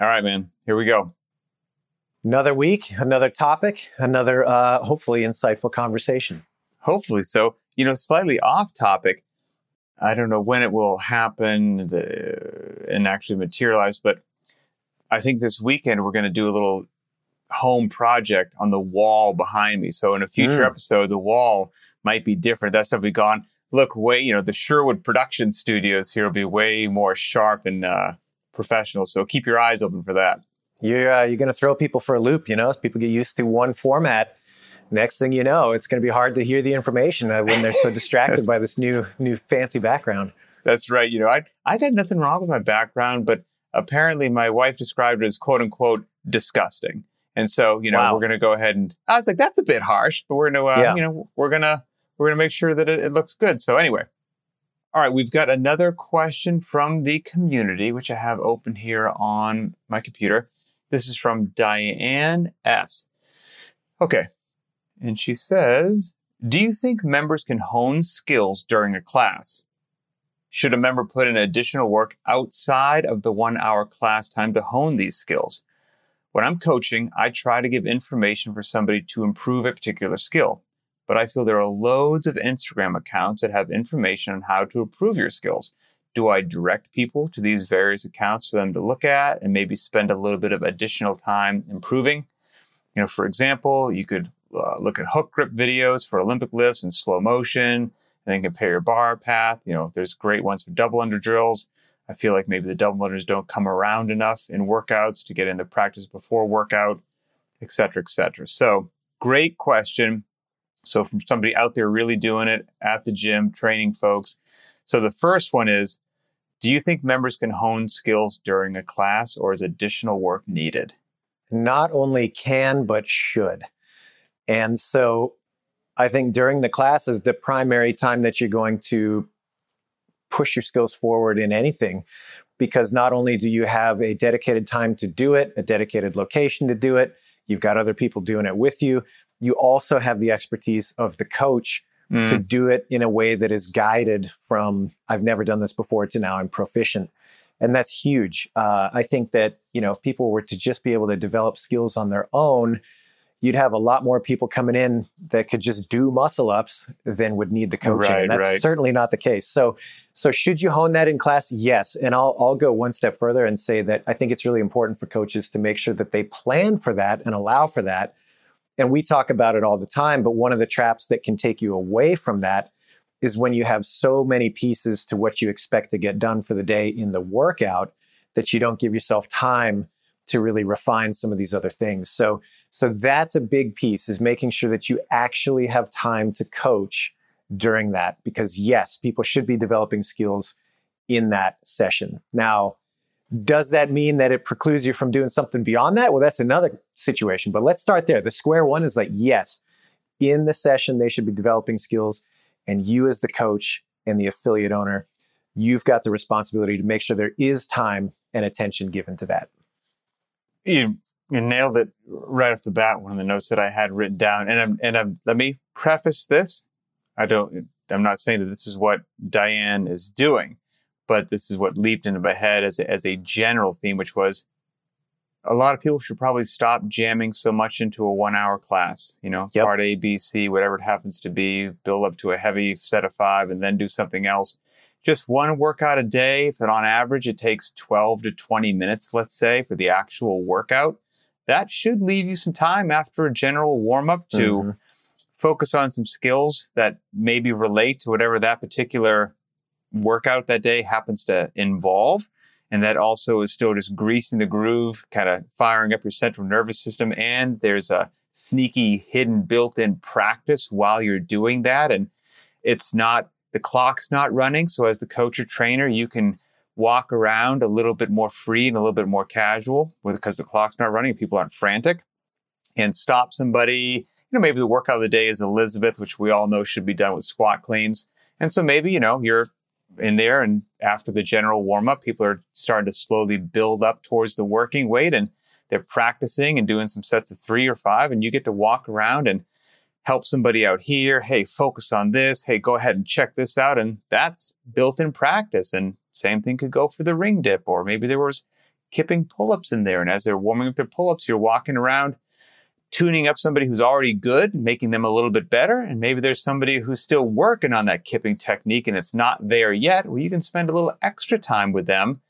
All right, man. Here we go. Another week, another topic, another uh, hopefully insightful conversation. Hopefully so. You know, slightly off topic. I don't know when it will happen the, and actually materialize, but I think this weekend we're going to do a little home project on the wall behind me. So in a future mm. episode, the wall might be different. That's stuff we gone. Look, way you know the Sherwood production studios here will be way more sharp and uh, professional. So keep your eyes open for that. You're uh, you're going to throw people for a loop. You know, as people get used to one format. Next thing you know, it's going to be hard to hear the information uh, when they're so distracted by this new new fancy background. That's right. You know, I I got nothing wrong with my background, but apparently my wife described it as quote unquote disgusting. And so, you know, wow. we're going to go ahead and I was like, that's a bit harsh, but we're going to, uh, yeah. you know, we're going to, we're going to make sure that it, it looks good. So anyway, all right, we've got another question from the community, which I have open here on my computer. This is from Diane S. Okay. And she says, do you think members can hone skills during a class? Should a member put in additional work outside of the one hour class time to hone these skills? When I'm coaching, I try to give information for somebody to improve a particular skill, but I feel there are loads of Instagram accounts that have information on how to improve your skills. Do I direct people to these various accounts for them to look at and maybe spend a little bit of additional time improving? You know, for example, you could uh, look at hook grip videos for Olympic lifts in slow motion and then compare your bar path. You know, there's great ones for double under drills. I feel like maybe the double unders don't come around enough in workouts to get into practice before workout, et cetera, et cetera. So great question. So from somebody out there really doing it at the gym, training folks. So the first one is, do you think members can hone skills during a class or is additional work needed? Not only can, but should. And so I think during the class is the primary time that you're going to push your skills forward in anything because not only do you have a dedicated time to do it, a dedicated location to do it, you've got other people doing it with you. You also have the expertise of the coach mm. to do it in a way that is guided from, I've never done this before to now I'm proficient. And that's huge. Uh, I think that, you know, if people were to just be able to develop skills on their own, you'd have a lot more people coming in that could just do muscle ups than would need the coaching. Right, and that's right. certainly not the case. So, so should you hone that in class? Yes. And I'll, I'll go one step further and say that I think it's really important for coaches to make sure that they plan for that and allow for that. And we talk about it all the time, but one of the traps that can take you away from that is when you have so many pieces to what you expect to get done for the day in the workout that you don't give yourself time to really refine some of these other things. So, so that's a big piece is making sure that you actually have time to coach during that because yes, people should be developing skills in that session. Now, does that mean that it precludes you from doing something beyond that? Well, that's another situation, but let's start there. The square one is like, yes, in the session, they should be developing skills. And you, as the coach and the affiliate owner, you've got the responsibility to make sure there is time and attention given to that you, you nailed it right off the bat. One of the notes that I had written down, and I'm, and I'm, let me preface this. I don't. I'm not saying that this is what Diane is doing, but this is what leaped into my head as a, as a general theme, which was a lot of people should probably stop jamming so much into a one hour class, you know, yep. part A, B, C, whatever it happens to be, build up to a heavy set of five and then do something else just one workout a day, if on average it takes 12 to 20 minutes, let's say, for the actual workout, that should leave you some time after a general warm up to mm-hmm. focus on some skills that maybe relate to whatever that particular workout that day happens to involve. And that also is still just greasing the groove, kind of firing up your central nervous system. And there's a sneaky, hidden, built in practice while you're doing that. And it's not the clock's not running. So as the coach or trainer, you can walk around a little bit more free and a little bit more casual because the clock's not running. People aren't frantic and stop somebody. You know, maybe the workout of the day is Elizabeth, which we all know should be done with squat cleans. And so maybe, you know, you're in there and after the general warm up, people are starting to slowly build up towards the working weight and they're practicing and doing some sets of three or five and you get to walk around and help somebody out here. Hey, focus on this. Hey, go ahead and check this out. And that's built in practice. And same thing could go for the ring dip, or maybe there was kipping pull-ups in there. And as they're warming up their pull-ups, you're walking around tuning up somebody who's already good, making them a little bit better. And maybe there's somebody who's still working on that kipping technique and it's not there yet. Well, you can spend a little extra time with them,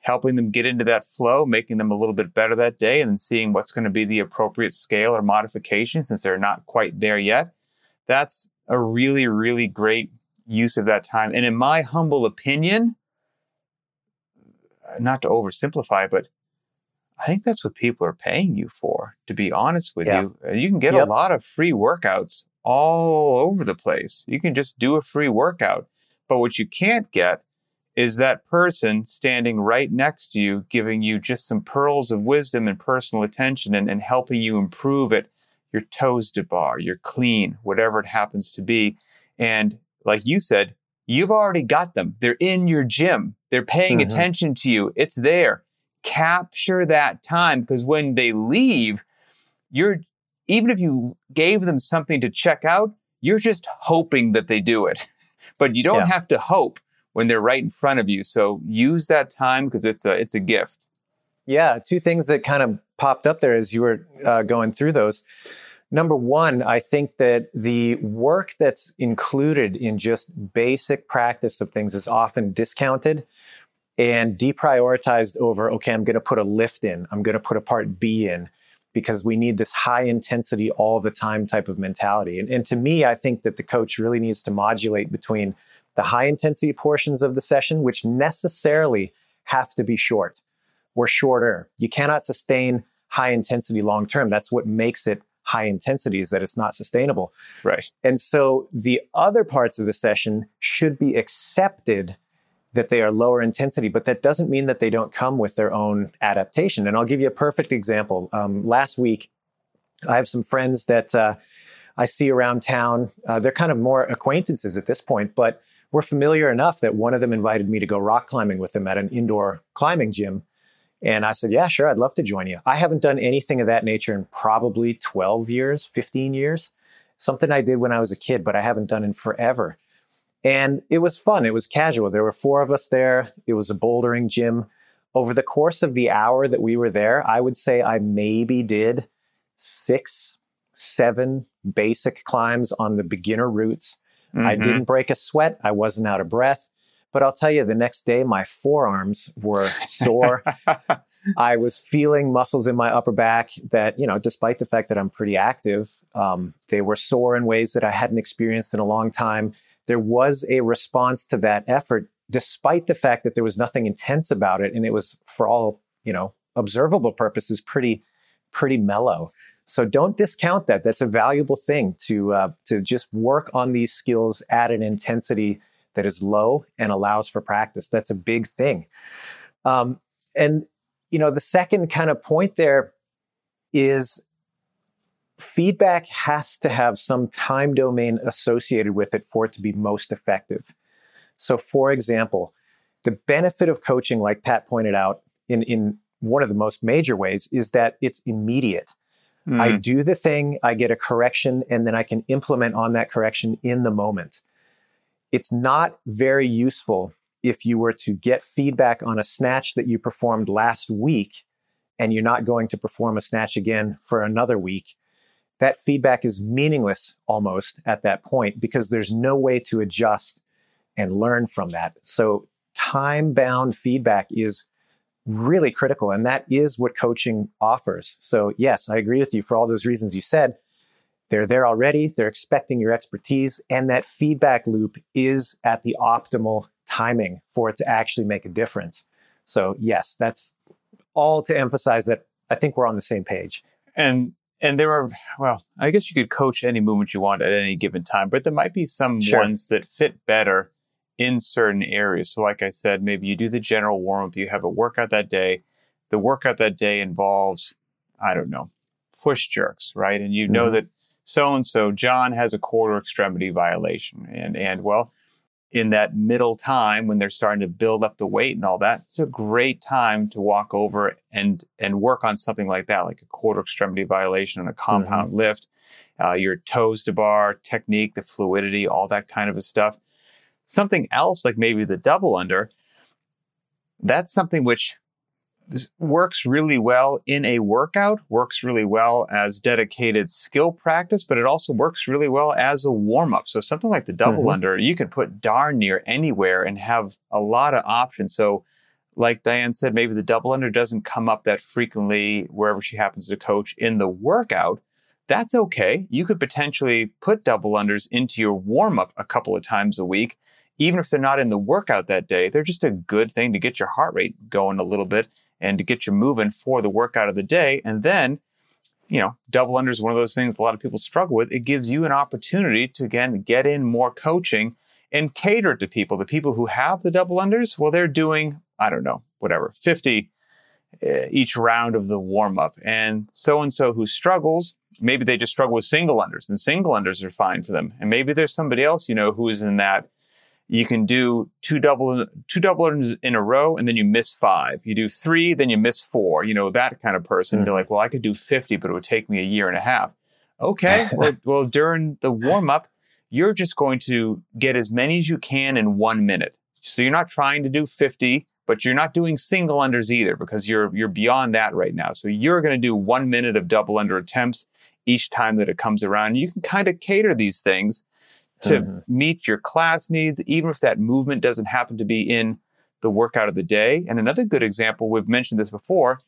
helping them get into that flow, making them a little bit better that day, and then seeing what's going to be the appropriate scale or modification since they're not quite there yet. That's a really, really great use of that time. And in my humble opinion, not to oversimplify, but I think that's what people are paying you for, to be honest with yeah. you. You can get yep. a lot of free workouts all over the place. You can just do a free workout. But what you can't get is that person standing right next to you, giving you just some pearls of wisdom and personal attention and, and helping you improve at your toes to bar, your clean, whatever it happens to be. And like you said, you've already got them. They're in your gym. They're paying mm-hmm. attention to you. It's there capture that time because when they leave, you're even if you gave them something to check out, you're just hoping that they do it. but you don't yeah. have to hope when they're right in front of you. So use that time because it's a it's a gift. Yeah, two things that kind of popped up there as you were uh, going through those. Number one, I think that the work that's included in just basic practice of things is often discounted and deprioritized over, okay, I'm going to put a lift in, I'm going to put a part B in because we need this high intensity all the time type of mentality. And, and to me, I think that the coach really needs to modulate between the high intensity portions of the session, which necessarily have to be short or shorter. You cannot sustain high intensity long term. That's what makes it high intensity is that it's not sustainable. Right. And so the other parts of the session should be accepted that they are lower intensity, but that doesn't mean that they don't come with their own adaptation. And I'll give you a perfect example. Um, last week, I have some friends that uh, I see around town. Uh, they're kind of more acquaintances at this point, but we're familiar enough that one of them invited me to go rock climbing with them at an indoor climbing gym. And I said, Yeah, sure, I'd love to join you. I haven't done anything of that nature in probably 12 years, 15 years. Something I did when I was a kid, but I haven't done in forever. And it was fun. It was casual. There were four of us there. It was a bouldering gym. Over the course of the hour that we were there, I would say I maybe did six, seven basic climbs on the beginner routes. Mm-hmm. I didn't break a sweat. I wasn't out of breath. But I'll tell you, the next day, my forearms were sore. I was feeling muscles in my upper back that, you know, despite the fact that I'm pretty active, um, they were sore in ways that I hadn't experienced in a long time there was a response to that effort, despite the fact that there was nothing intense about it. And it was, for all, you know, observable purposes, pretty, pretty mellow. So don't discount that. That's a valuable thing to, uh, to just work on these skills at an intensity that is low and allows for practice. That's a big thing. Um, and, you know, the second kind of point there is feedback has to have some time domain associated with it for it to be most effective. So, for example, the benefit of coaching, like Pat pointed out in, in one of the most major ways, is that it's immediate. Mm. I do the thing, I get a correction, and then I can implement on that correction in the moment. It's not very useful if you were to get feedback on a snatch that you performed last week and you're not going to perform a snatch again for another week that feedback is meaningless almost at that point because there's no way to adjust and learn from that. So time bound feedback is really critical. And that is what coaching offers. So yes, I agree with you for all those reasons you said. They're there already. They're expecting your expertise and that feedback loop is at the optimal timing for it to actually make a difference. So yes, that's all to emphasize that I think we're on the same page. And and there are well i guess you could coach any movement you want at any given time but there might be some sure. ones that fit better in certain areas so like i said maybe you do the general warm-up you have a workout that day the workout that day involves i don't know push jerks right and you know mm-hmm. that so and so john has a core to extremity violation and and well in that middle time when they're starting to build up the weight and all that, it's a great time to walk over and and work on something like that, like a core to extremity violation and a compound mm-hmm. lift, uh, your toes to bar technique, the fluidity, all that kind of a stuff. Something else like maybe the double under. That's something which works really well in a workout, works really well as dedicated skill practice, but it also works really well as a warm up. So something like the double mm-hmm. under, you can put darn near anywhere and have a lot of options. So like Diane said, maybe the double under doesn't come up that frequently wherever she happens to coach in the workout. That's okay. You could potentially put double unders into your warm up a couple of times a week even if they're not in the workout that day, they're just a good thing to get your heart rate going a little bit and to get you moving for the workout of the day. And then, you know, double under is one of those things a lot of people struggle with. It gives you an opportunity to again get in more coaching and cater to people. The people who have the double unders, well, they're doing, I don't know, whatever, 50 uh, each round of the warm up. And so and so who struggles, maybe they just struggle with single unders and single unders are fine for them. And maybe there's somebody else, you know, who is in that you can do two double two doublers in a row and then you miss five. You do three, then you miss four. You know that kind of person. Mm-hmm. They're like, well, I could do fifty, but it would take me a year and a half. Okay, well, well, during the warm up, you're just going to get as many as you can in one minute. So you're not trying to do fifty, but you're not doing single unders either because you're you're beyond that right now. So you're going to do one minute of double under attempts each time that it comes around. You can kind of cater these things to mm-hmm. meet your class needs, even if that movement doesn't happen to be in the workout of the day. And another good example, we've mentioned this before,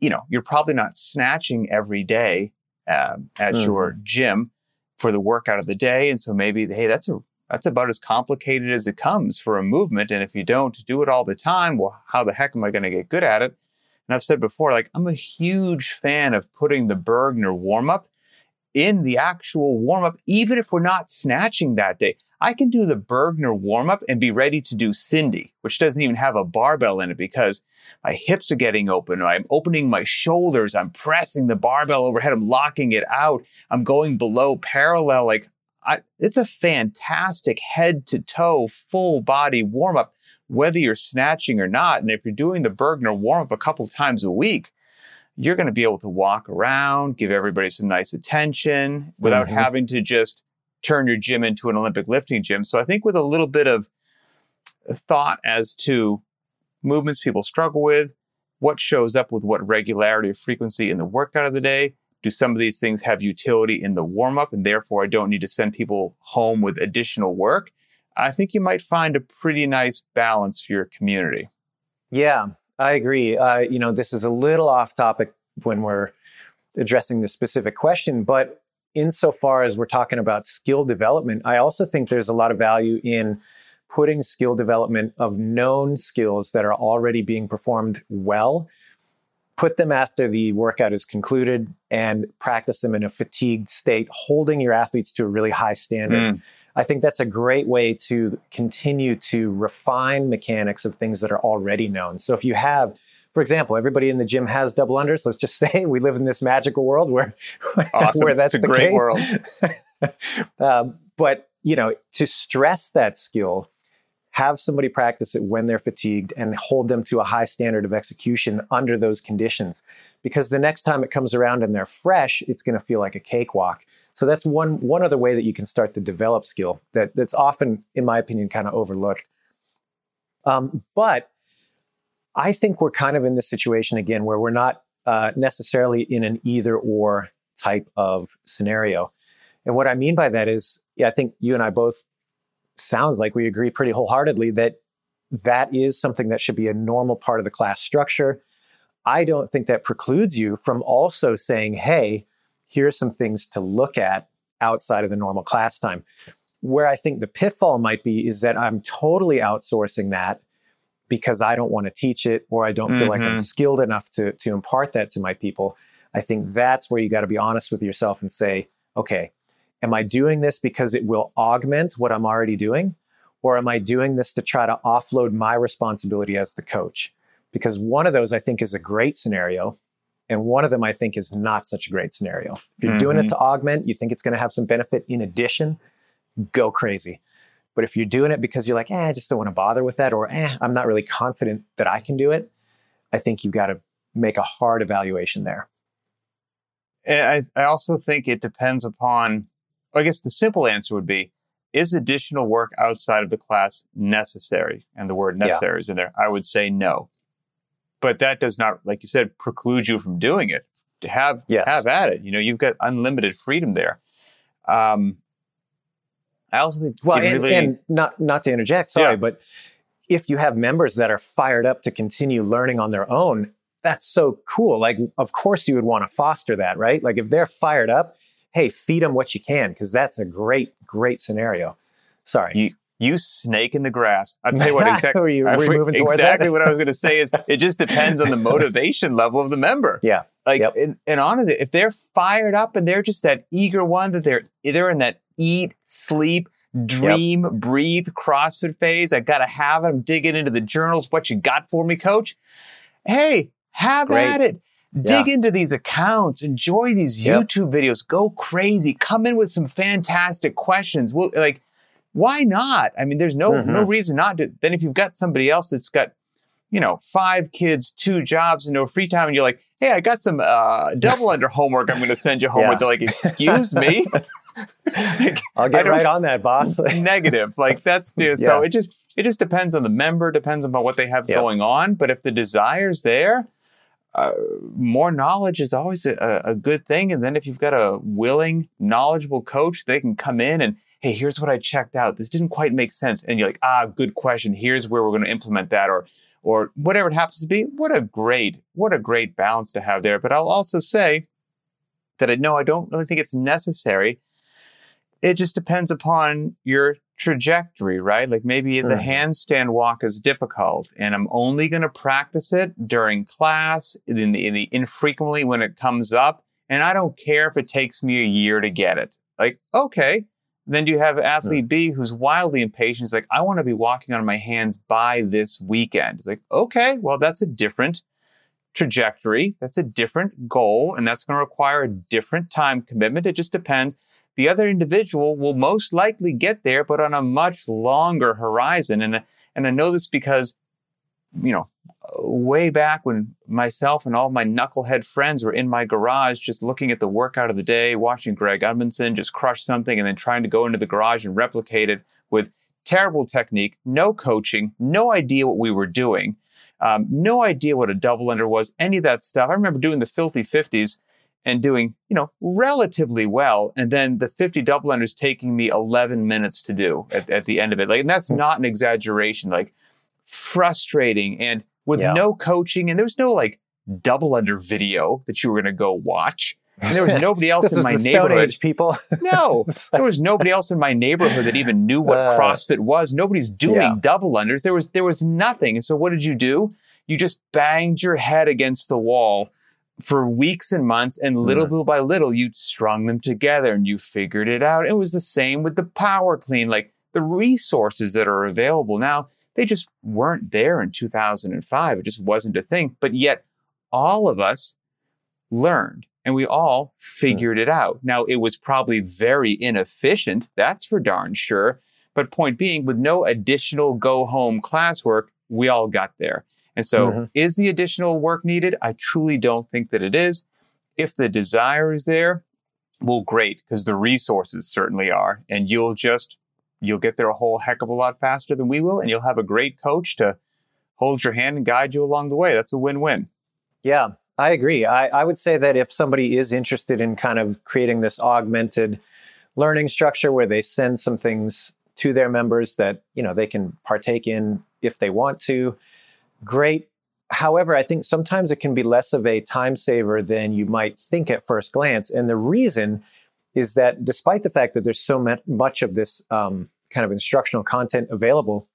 you know, you're probably not snatching every day um, at mm-hmm. your gym for the workout of the day. And so maybe, hey, that's a that's about as complicated as it comes for a movement. And if you don't do it all the time, well, how the heck am I going to get good at it? And I've said before, like I'm a huge fan of putting the Burgener warm up in the actual warm up, even if we're not snatching that day. I can do the Burgener warm up and be ready to do Cindy, which doesn't even have a barbell in it because my hips are getting open. I'm opening my shoulders. I'm pressing the barbell overhead. I'm locking it out. I'm going below parallel. Like I, it's a fantastic head to toe, full body warm up, whether you're snatching or not. And if you're doing the Burgener warm up a couple times a week, you're going to be able to walk around, give everybody some nice attention without mm-hmm. having to just turn your gym into an Olympic lifting gym. So I think with a little bit of thought as to movements people struggle with, what shows up with what regularity or frequency in the workout of the day, do some of these things have utility in the warm up and therefore I don't need to send people home with additional work? I think you might find a pretty nice balance for your community. Yeah, I agree. Uh, you know, this is a little off topic when we're addressing the specific question, but insofar as we're talking about skill development, I also think there's a lot of value in putting skill development of known skills that are already being performed well, put them after the workout is concluded and practice them in a fatigued state, holding your athletes to a really high standard. Mm. I think that's a great way to continue to refine mechanics of things that are already known. So if you have, for example, everybody in the gym has double unders. Let's just say we live in this magical world where, awesome. where that's the great case. world. um, but you know, to stress that skill, have somebody practice it when they're fatigued and hold them to a high standard of execution under those conditions. Because the next time it comes around and they're fresh, it's going to feel like a cakewalk. So that's one one other way that you can start to develop skill that that's often, in my opinion, kind of overlooked. Um, but I think we're kind of in this situation again where we're not uh, necessarily in an either or type of scenario. And what I mean by that is, yeah, I think you and I both sounds like we agree pretty wholeheartedly that that is something that should be a normal part of the class structure. I don't think that precludes you from also saying, hey, here's some things to look at outside of the normal class time. Where I think the pitfall might be is that I'm totally outsourcing that because I don't want to teach it or I don't mm-hmm. feel like I'm mm-hmm. skilled enough to, to impart that to my people. I think that's where you got to be honest with yourself and say, okay, am I doing this because it will augment what I'm already doing? Or am I doing this to try to offload my responsibility as the coach? Because one of those I think is a great scenario. And one of them I think is not such a great scenario. If you're mm-hmm. doing it mm-hmm. to augment, you think it's going to have some benefit in addition, go crazy. But if you're doing it because you're like, eh, I just don't want to bother with that, or eh, I'm not really confident that I can do it, I think you've got to make a hard evaluation there. I, I also think it depends upon, I guess the simple answer would be, is additional work outside of the class necessary? And the word necessary yeah. is in there. I would say no. But that does not, like you said, preclude you from doing it. To have Yes. have at it. You know, you've got unlimited freedom there. Um, I also think Well, and, really, and not not to interject, sorry, Yeah. but if you have members that are fired up to continue learning on their own, that's so cool. Like, of course, you would want to foster that, right? Like, if they're fired up, hey, feed them what you can, because that's a great, great scenario. Sorry. you, you snake in the grass. I'll tell you what, exactly. Were you- were you moving towards that? exactly what I was going to say is it just depends on the motivation level of the member. Yeah. Like, Yep. and, and honestly, if they're fired up and they're just that eager one that they're they're in that eat, sleep, dream, breathe CrossFit phase, I gotta have it. I'm digging into the journals. What you got for me, coach? Hey, have Great. at it. Dig into these accounts, enjoy these Yep. YouTube videos, go crazy, come in with some fantastic questions. We'll like, why not? I mean, there's no Mhm. no reason not to. Then if you've got somebody else that's got you know, five kids, two jobs, and no free time, and you're like, hey, I got some uh, double under homework I'm going to send you home Yeah. with. They're like, excuse me? Like, I'll get right on that, boss. negative. Like that's you know, so it just it just depends on the member, depends on what they have Yeah. going on. But if the desire's there, uh, more knowledge is always a, a good thing. And then if you've got a willing, knowledgeable coach, they can come in and hey, here's what I checked out. This didn't quite make sense, and you're like, ah, good question. Here's where we're going to implement that, or or whatever it happens to be. What a great what a great balance to have there. But I'll also say that I know I don't really think it's necessary it just depends upon your trajectory, right? Like maybe the handstand walk is difficult and I'm only going to practice it during class in the, in the infrequently when it comes up. And I don't care if it takes me a year to get it. Like, okay. Then you have athlete B who's wildly impatient. He's like, I want to be walking on my hands by this weekend. It's like, okay, well, that's a different trajectory. That's a different goal. And that's going to require a different time commitment. It just depends the other individual will most likely get there, but on a much longer horizon. And, and I know this because, you know, way back when myself and all my knucklehead friends were in my garage, just looking at the workout of the day, watching Greg Amundson just crush something and then trying to go into the garage and replicate it with terrible technique, no coaching, no idea what we were doing. Um, no idea what a double under was, any of that stuff. I remember doing the filthy 50s and doing, you know, relatively well. And then the 50 double unders taking me 11 minutes to do at, at the end of it. Like, and that's not an exaggeration, like frustrating and with Yeah. no coaching. And there was no like double under video that you were going to go watch. And there was nobody else in my neighborhood. Age, people. No, there was nobody else in my neighborhood that even knew what Uh, CrossFit was. Nobody's doing yeah. double unders. There was there was nothing. And so what did you do? You just banged your head against the wall for weeks and months, and little Mm-hmm. by little, you strung them together and you figured it out. It was the same with the power clean, like the resources that are available now. They just weren't there in 2005. It just wasn't a thing. But yet, all of us learned and we all figured it out. Now, it was probably very inefficient. That's for darn sure. But point being, with no additional go home classwork, we all got there. And so, Mhm. is the additional work needed? I truly don't think that it is. If the desire is there, well, great, because the resources certainly are. And you'll just, you'll get there a whole heck of a lot faster than we will. And you'll have a great coach to hold your hand and guide you along the way. That's a win win. Yeah, I agree. I, I would say that if somebody is interested in kind of creating this augmented learning structure where they send some things to their members that you know they can partake in if they want to, great. However, I think sometimes it can be less of a time saver than you might think at first glance, and the reason is that despite the fact that there's so much of this um, kind of instructional content available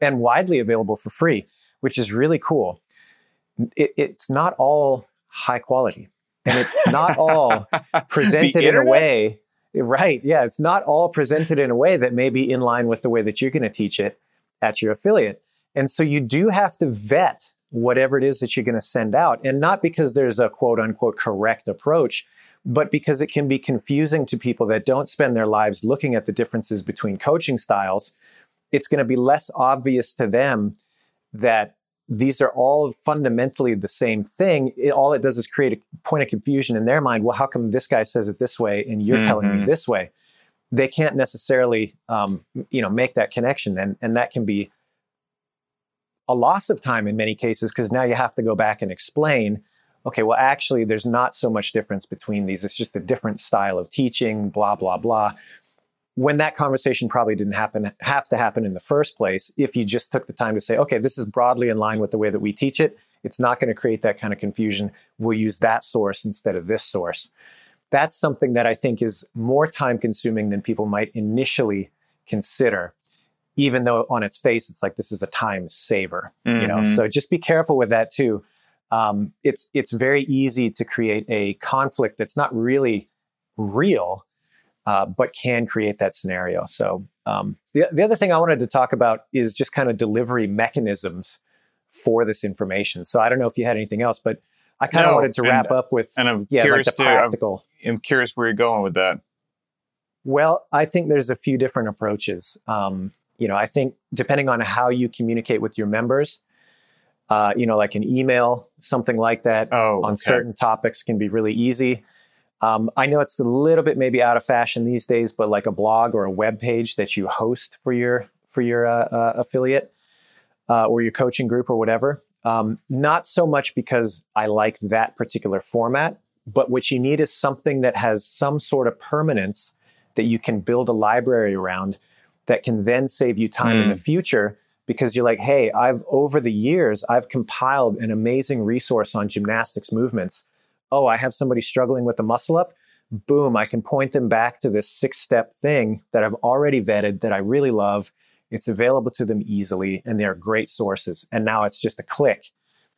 and widely available for free, which is really cool it, it's not all high quality. And it's not all presented in a way right yeah it's not all presented in a way that may be in line with the way that you're going to teach it at your affiliate. And so you do have to vet whatever it is that you're going to send out and not because there's a quote unquote correct approach but because it can be confusing to people that don't spend their lives looking at the differences between coaching styles it's going to be less obvious to them that these are all fundamentally the same thing. It, all it does is create a point of confusion in their mind. Well, how come this guy says it this way and you're telling me Mhm. this way? They can't necessarily, um, you know, make that connection, and and that can be a loss of time in many cases because now you have to go back and explain okay, well, actually, there's not so much difference between these. It's just a different style of teaching, blah, blah, blah. When that conversation probably didn't happen, have to happen in the first place, if you just took the time to say, okay, this is broadly in line with the way that we teach it, it's not going to create that kind of confusion. We'll use that source instead of this source. That's something that I think is more time consuming than people might initially consider even though on its face it's like this is a time saver mm-hmm. you know mm-hmm. so just be careful with that too um, it's it's very easy to create a conflict that's not really real, uh, but can create that scenario. So um, the the other thing I wanted to talk about is just kind of delivery mechanisms for this information. So I don't know if you had anything else, but I kind of no, wanted to wrap and, up with and I'm yeah, curious like the practical. I'm, I'm, curious where you're going with that. Well, I think there's a few different approaches. Um, you know, I think depending on how you communicate with your members, uh, you know, like an email, something like that oh, on certain topics can be really easy. Um, I know it's a little bit maybe out of fashion these days, but like a blog or a web page that you host for your for your uh, uh, affiliate uh, or your coaching group or whatever. Um, not so much because I like that particular format, but what you need is something that has some sort of permanence that you can build a library around that can then save you time mm. in the hmm. future because you're like, hey, I've over the years, I've compiled an amazing resource on gymnastics movements. Oh, I have somebody struggling with a muscle up. Boom, I can point them back to this six step thing that I've already vetted that I really love. It's available to them easily and they're great sources. And now it's just a click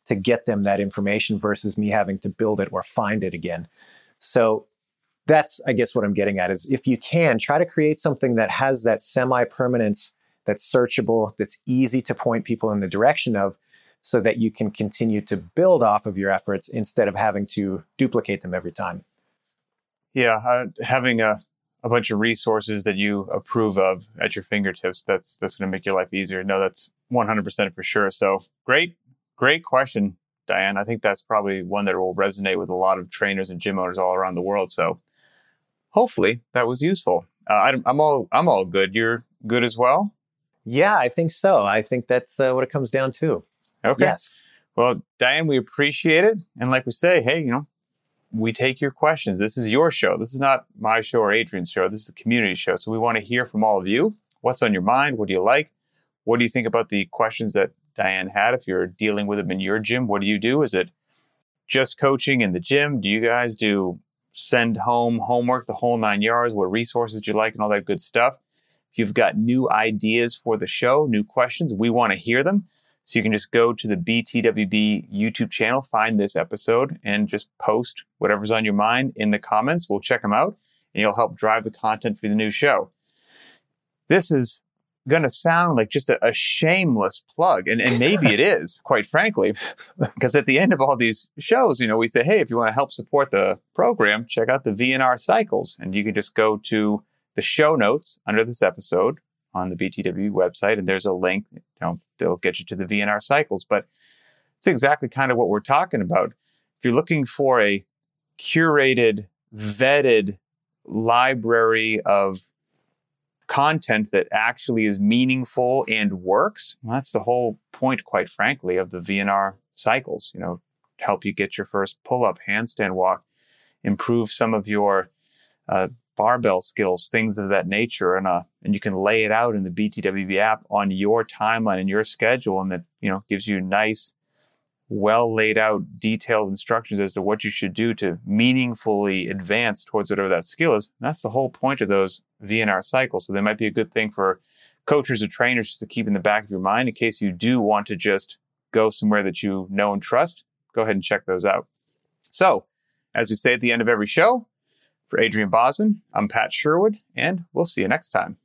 to get them that information versus me having to build it or find it again. So that's, I guess, what I'm getting at is if you can try to create something that has that semi permanence that's searchable, that's easy to point people in the direction of, so that you can continue to build off of your efforts instead of having to duplicate them every time. Yeah, uh, having a, a bunch of resources that you approve of at your fingertips, that's that's going to make your life easier. No, that's 100% for sure. So great, great question, Diane. I think that's probably one that will resonate with a lot of trainers and gym owners all around the world. So hopefully that was useful. Uh, I, I'm all I'm all good. You're good as well. Yeah, I think so. I think that's uh, what it comes down to. Okay. Yes. Well, Diane, we appreciate it. And like we say, hey, you know, we take your questions. This is your show. This is not my show or Adrian's show. This is the community show. So we want to hear from all of you. What's on your mind? What do you like? What do you think about the questions that Diane had? If you're dealing with them in your gym, what do you do? Is it just coaching in the gym? Do you guys do send home homework, the whole nine yards? What resources do you like and all that good stuff? If you've got new ideas for the show, new questions, we want to hear them. So you can just go to the BTWB YouTube channel, find this episode, and just post whatever's on your mind in the comments. We'll check them out, and you'll help drive the content for the new show. This is going to sound like just a, a shameless plug, and, and maybe it is, quite frankly, because at the end of all these shows, you know, we say, hey, if you want to help support the program, check out the VNR cycles, and you can just go to the show notes under this episode on the BTW website, and there's a link. You know, they'll get you to the VNR cycles, but it's exactly kind of what we're talking about. If you're looking for a curated, vetted library of content that actually is meaningful and works, well, that's the whole point, quite frankly, of the VNR cycles. You know, help you get your first pull up, handstand walk, improve some of your uh, barbell skills, things of that nature, and uh, and you can lay it out in the BTWB app on your timeline and your schedule, and that you know gives you nice, well laid out, detailed instructions as to what you should do to meaningfully advance towards whatever that skill is. And that's the whole point of those VNR cycles. So they might be a good thing for coaches or trainers just to keep in the back of your mind in case you do want to just go somewhere that you know and trust. Go ahead and check those out. So, as we say at the end of every show, for Adrian Bozman, I'm Pat Sherwood, and we'll see you next time.